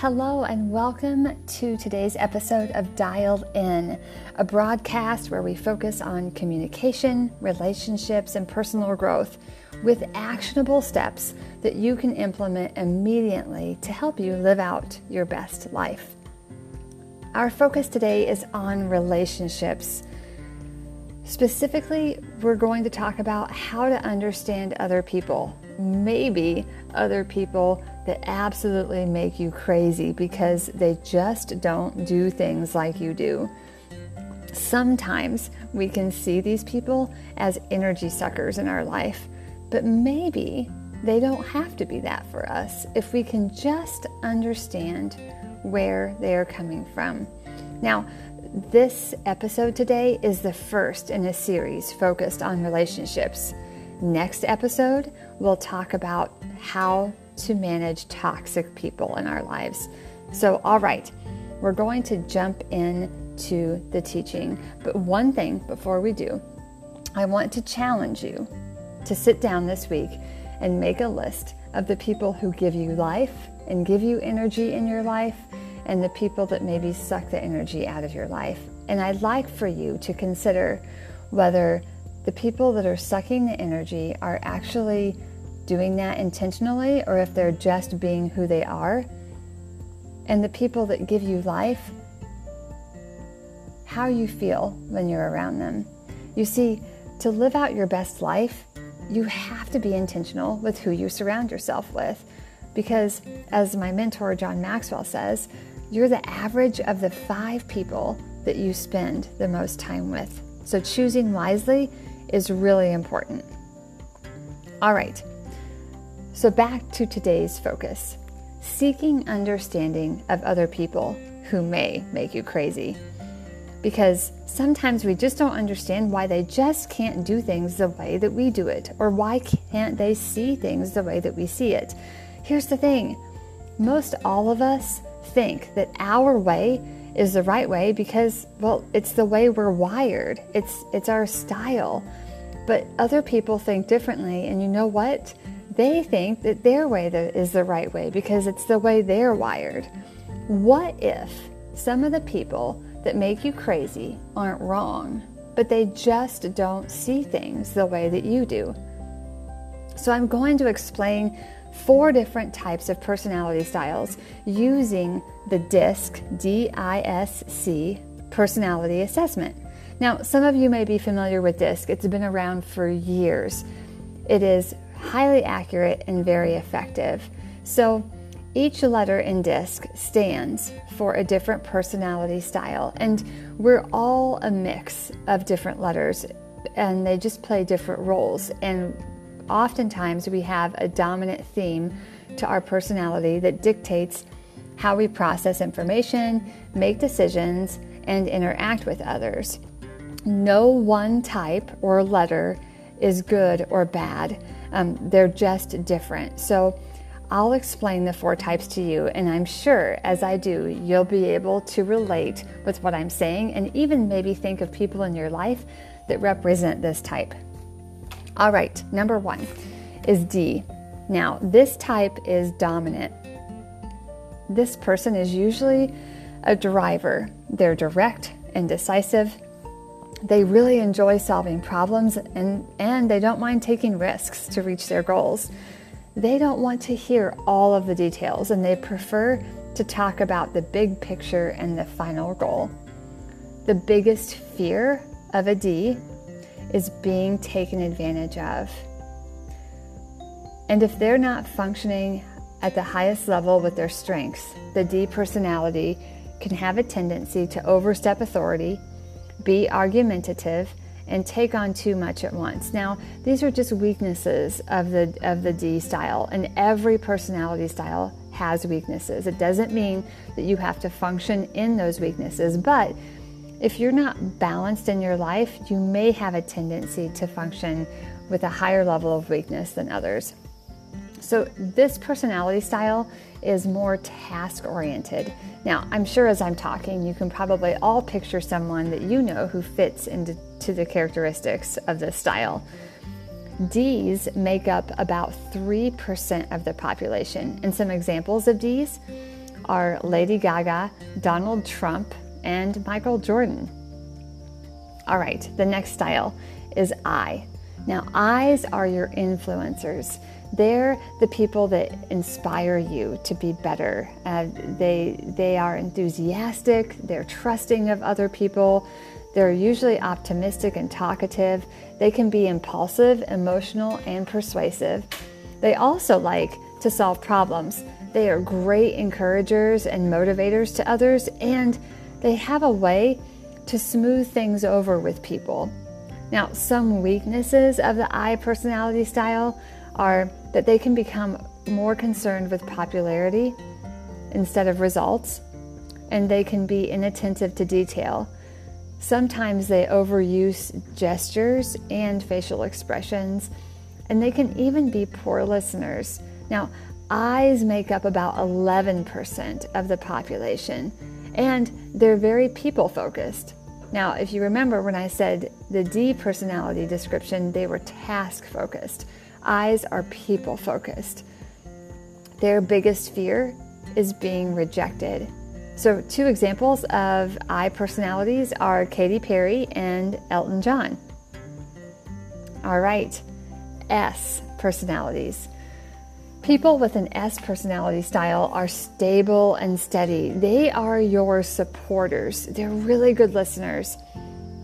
Hello, and welcome to today's episode of Dialed In, a broadcast where we focus on communication, relationships, and personal growth with actionable steps that you can implement immediately to help you live out your best life. Our focus today is on relationships. Specifically, we're going to talk about how to understand other people, maybe other people that absolutely make you crazy because they just don't do things like you do. Sometimes we can see these people as energy suckers in our life, but maybe they don't have to be that for us if we can just understand where they are coming from. Now, this episode today is the first in a series focused on relationships. Next episode, we'll talk about how to manage toxic people in our lives. So, all right, we're going to jump into the teaching. But one thing before we do, I want to challenge you to sit down this week and make a list of the people who give you life and give you energy in your life and the people that maybe suck the energy out of your life. And I'd like for you to consider whether the people that are sucking the energy are actually doing that intentionally or if they're just being who they are. And the people that give you life, how you feel when you're around them. You see, to live out your best life, you have to be intentional with who you surround yourself with. Because, as my mentor John Maxwell says, you're the average of the five people that you spend the most time with. So, choosing wisely is really important. All right, so, back to today's focus seeking understanding of other people who may make you crazy. Because sometimes we just don't understand why they just can't do things the way that we do it, or why can't they see things the way that we see it. Here's the thing most all of us think that our way is the right way because well it's the way we're wired it's it's our style but other people think differently and you know what they think that their way is the right way because it's the way they're wired. What if some of the people that make you crazy aren't wrong, but they just don't see things the way that you do? So, I'm going to explain four different types of personality styles using the DISC, D I S C, personality assessment. Now, some of you may be familiar with DISC, it's been around for years. It is highly accurate and very effective. So each letter in DISC stands for a different personality style, and we're all a mix of different letters, and they just play different roles. And oftentimes we have a dominant theme to our personality that dictates how we process information, make decisions, and interact with others. No one type or letter is good or bad. Um, they're just different. So I'll explain the four types to you, and I'm sure as I do, you'll be able to relate with what I'm saying and even maybe think of people in your life that represent this type. All right, number one is D. Now, this type is dominant. This person is usually a driver. They're direct and decisive. They really enjoy solving problems and, and they don't mind taking risks to reach their goals. They don't want to hear all of the details and they prefer to talk about the big picture and the final goal. The biggest fear of a D is being taken advantage of. And if they're not functioning at the highest level with their strengths, the D personality can have a tendency to overstep authority be argumentative, and take on too much at once. Now, these are just weaknesses of the of the D style, and every personality style has weaknesses. It doesn't mean that you have to function in those weaknesses, but if you're not balanced in your life, you may have a tendency to function with a higher level of weakness than others. So, this personality style is more task oriented. Now, I'm sure as I'm talking, you can probably all picture someone that you know who fits into the characteristics of this style. D's make up about 3% of the population, and some examples of D's are Lady Gaga, Donald Trump, and Michael Jordan. All right, the next style is I. Now, I's are your influencers. They're the people that inspire you to be better. Uh, they, they are enthusiastic, they're trusting of other people, they're usually optimistic and talkative. They can be impulsive, emotional, and persuasive. They also like to solve problems. They are great encouragers and motivators to others, and they have a way to smooth things over with people. Now, some weaknesses of the I personality style are that they can become more concerned with popularity instead of results, and they can be inattentive to detail. Sometimes they overuse gestures and facial expressions, and they can even be poor listeners. Now, I's make up about 11% of the population, and they're very people focused. Now, if you remember when I said the D personality description, they were task focused. I's are people focused. Their biggest fear is being rejected. So, two examples of I personalities are Katy Perry and Elton John. All right, S personalities. People with an S personality style are stable and steady. They are your supporters. They're really good listeners.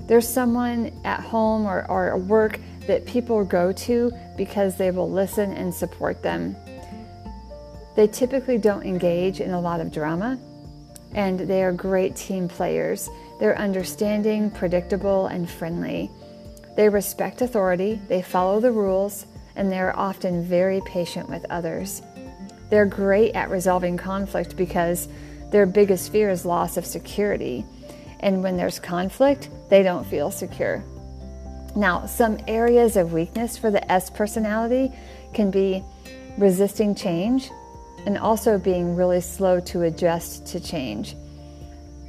There's someone at home or, or work that people go to because they will listen and support them. They typically don't engage in a lot of drama, and they are great team players. They're understanding, predictable, and friendly. They respect authority, they follow the rules, and they're often very patient with others. They're great at resolving conflict because their biggest fear is loss of security. And when there's conflict, they don't feel secure. Now, some areas of weakness for the S personality can be resisting change and also being really slow to adjust to change.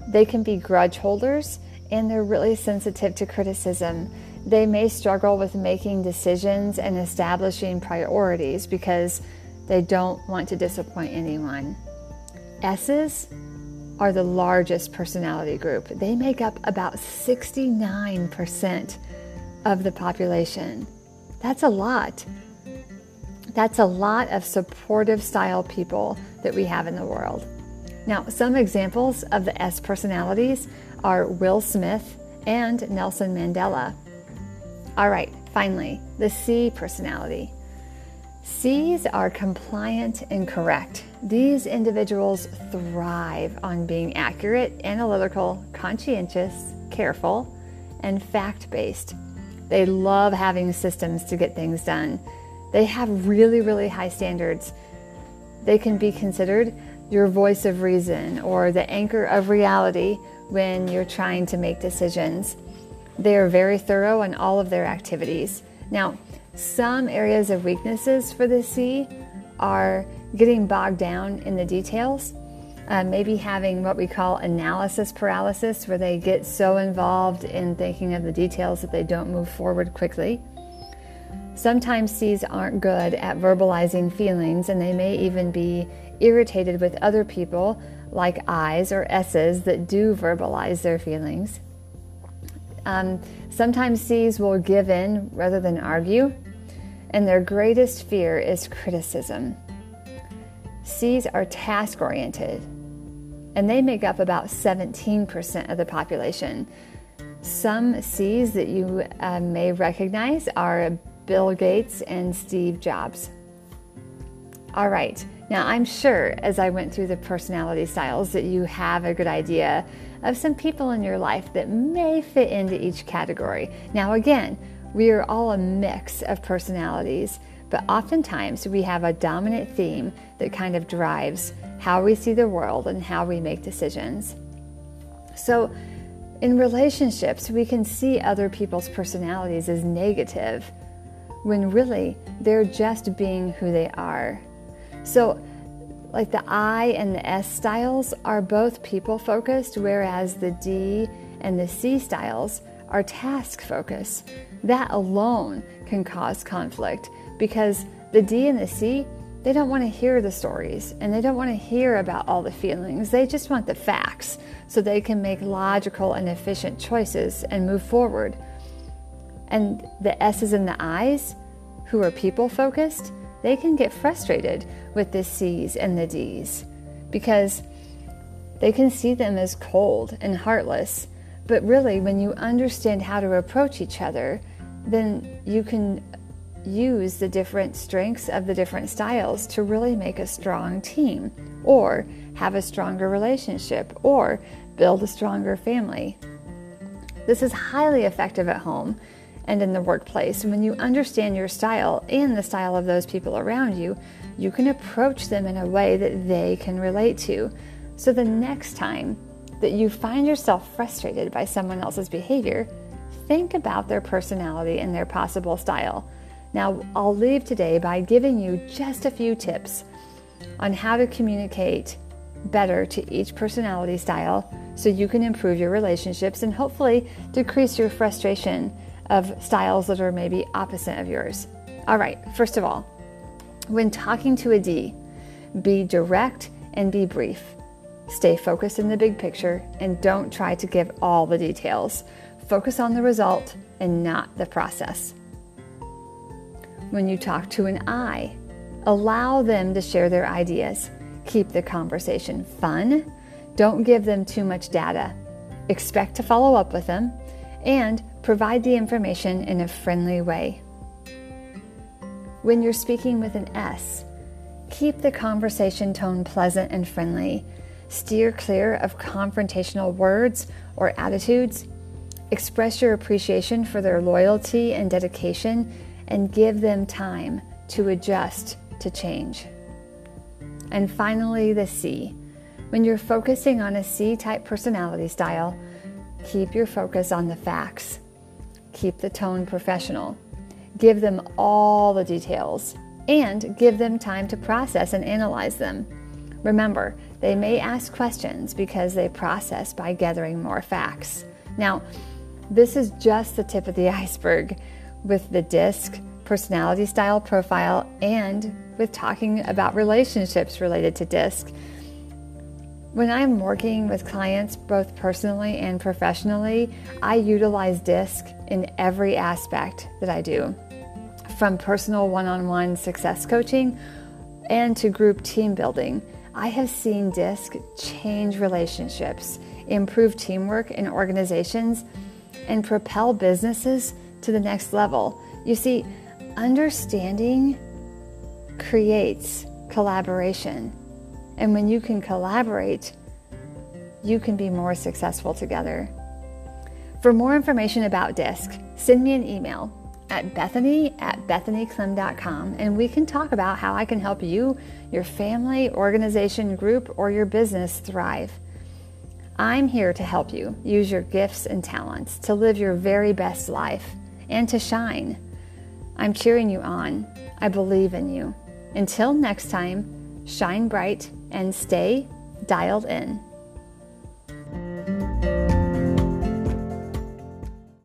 They can be grudge holders and they're really sensitive to criticism. They may struggle with making decisions and establishing priorities because they don't want to disappoint anyone. S's are the largest personality group. They make up about 69% of the population. That's a lot. That's a lot of supportive style people that we have in the world. Now, some examples of the S personalities are Will Smith and Nelson Mandela. All right, finally, the C personality. C's are compliant and correct. These individuals thrive on being accurate, analytical, conscientious, careful, and fact based. They love having systems to get things done. They have really, really high standards. They can be considered your voice of reason or the anchor of reality when you're trying to make decisions. They are very thorough in all of their activities. Now, some areas of weaknesses for the C are getting bogged down in the details uh, maybe having what we call analysis paralysis, where they get so involved in thinking of the details that they don't move forward quickly. Sometimes C's aren't good at verbalizing feelings, and they may even be irritated with other people, like I's or S's, that do verbalize their feelings. Um, sometimes C's will give in rather than argue, and their greatest fear is criticism. C's are task oriented and they make up about 17% of the population. Some C's that you uh, may recognize are Bill Gates and Steve Jobs. All right, now I'm sure as I went through the personality styles that you have a good idea of some people in your life that may fit into each category. Now, again, we are all a mix of personalities, but oftentimes we have a dominant theme that kind of drives how we see the world, and how we make decisions. So, in relationships, we can see other people's personalities as negative when really they're just being who they are. So, like the I and the S styles are both people focused, whereas the D and the C styles are task focused. That alone can cause conflict because the D and the C they don't want to hear the stories and they don't want to hear about all the feelings. They just want the facts so they can make logical and efficient choices and move forward. And the S's and the I's, who are people focused, they can get frustrated with the C's and the D's because they can see them as cold and heartless. But really, when you understand how to approach each other, then you can use the different strengths of the different styles to really make a strong team or have a stronger relationship or build a stronger family. This is highly effective at home and in the workplace. When you understand your style and the style of those people around you, you can approach them in a way that they can relate to. So the next time that you find yourself frustrated by someone else's behavior, think about their personality and their possible style. Now, I'll leave today by giving you just a few tips on how to communicate better to each personality style so you can improve your relationships and hopefully decrease your frustration of styles that are maybe opposite of yours. All right, first of all, when talking to a D, be direct and be brief. Stay focused in the big picture and don't try to give all the details. Focus on the result and not the process. When you talk to an I, allow them to share their ideas. Keep the conversation fun. Don't give them too much data. Expect to follow up with them and provide the information in a friendly way. When you're speaking with an S, keep the conversation tone pleasant and friendly. Steer clear of confrontational words or attitudes. Express your appreciation for their loyalty and dedication and give them time to adjust to change. And finally, the C. When you're focusing on a C type personality style, keep your focus on the facts. Keep the tone professional. Give them all the details and give them time to process and analyze them. Remember, they may ask questions because they process by gathering more facts. Now, this is just the tip of the iceberg with the DISC personality style profile and with talking about relationships related to DISC. When I'm working with clients, both personally and professionally, I utilize DISC in every aspect that I do, from personal one on one success coaching and to group team building. I have seen DISC change relationships, improve teamwork in organizations, and propel businesses to the next level. You see, understanding creates collaboration. And when you can collaborate, you can be more successful together. For more information about DISC, send me an email at bethany at bethanyclem.com and we can talk about how I can help you, your family, organization, group, or your business thrive. I'm here to help you use your gifts and talents to live your very best life and to shine. I'm cheering you on. I believe in you. Until next time, shine bright and stay dialed in.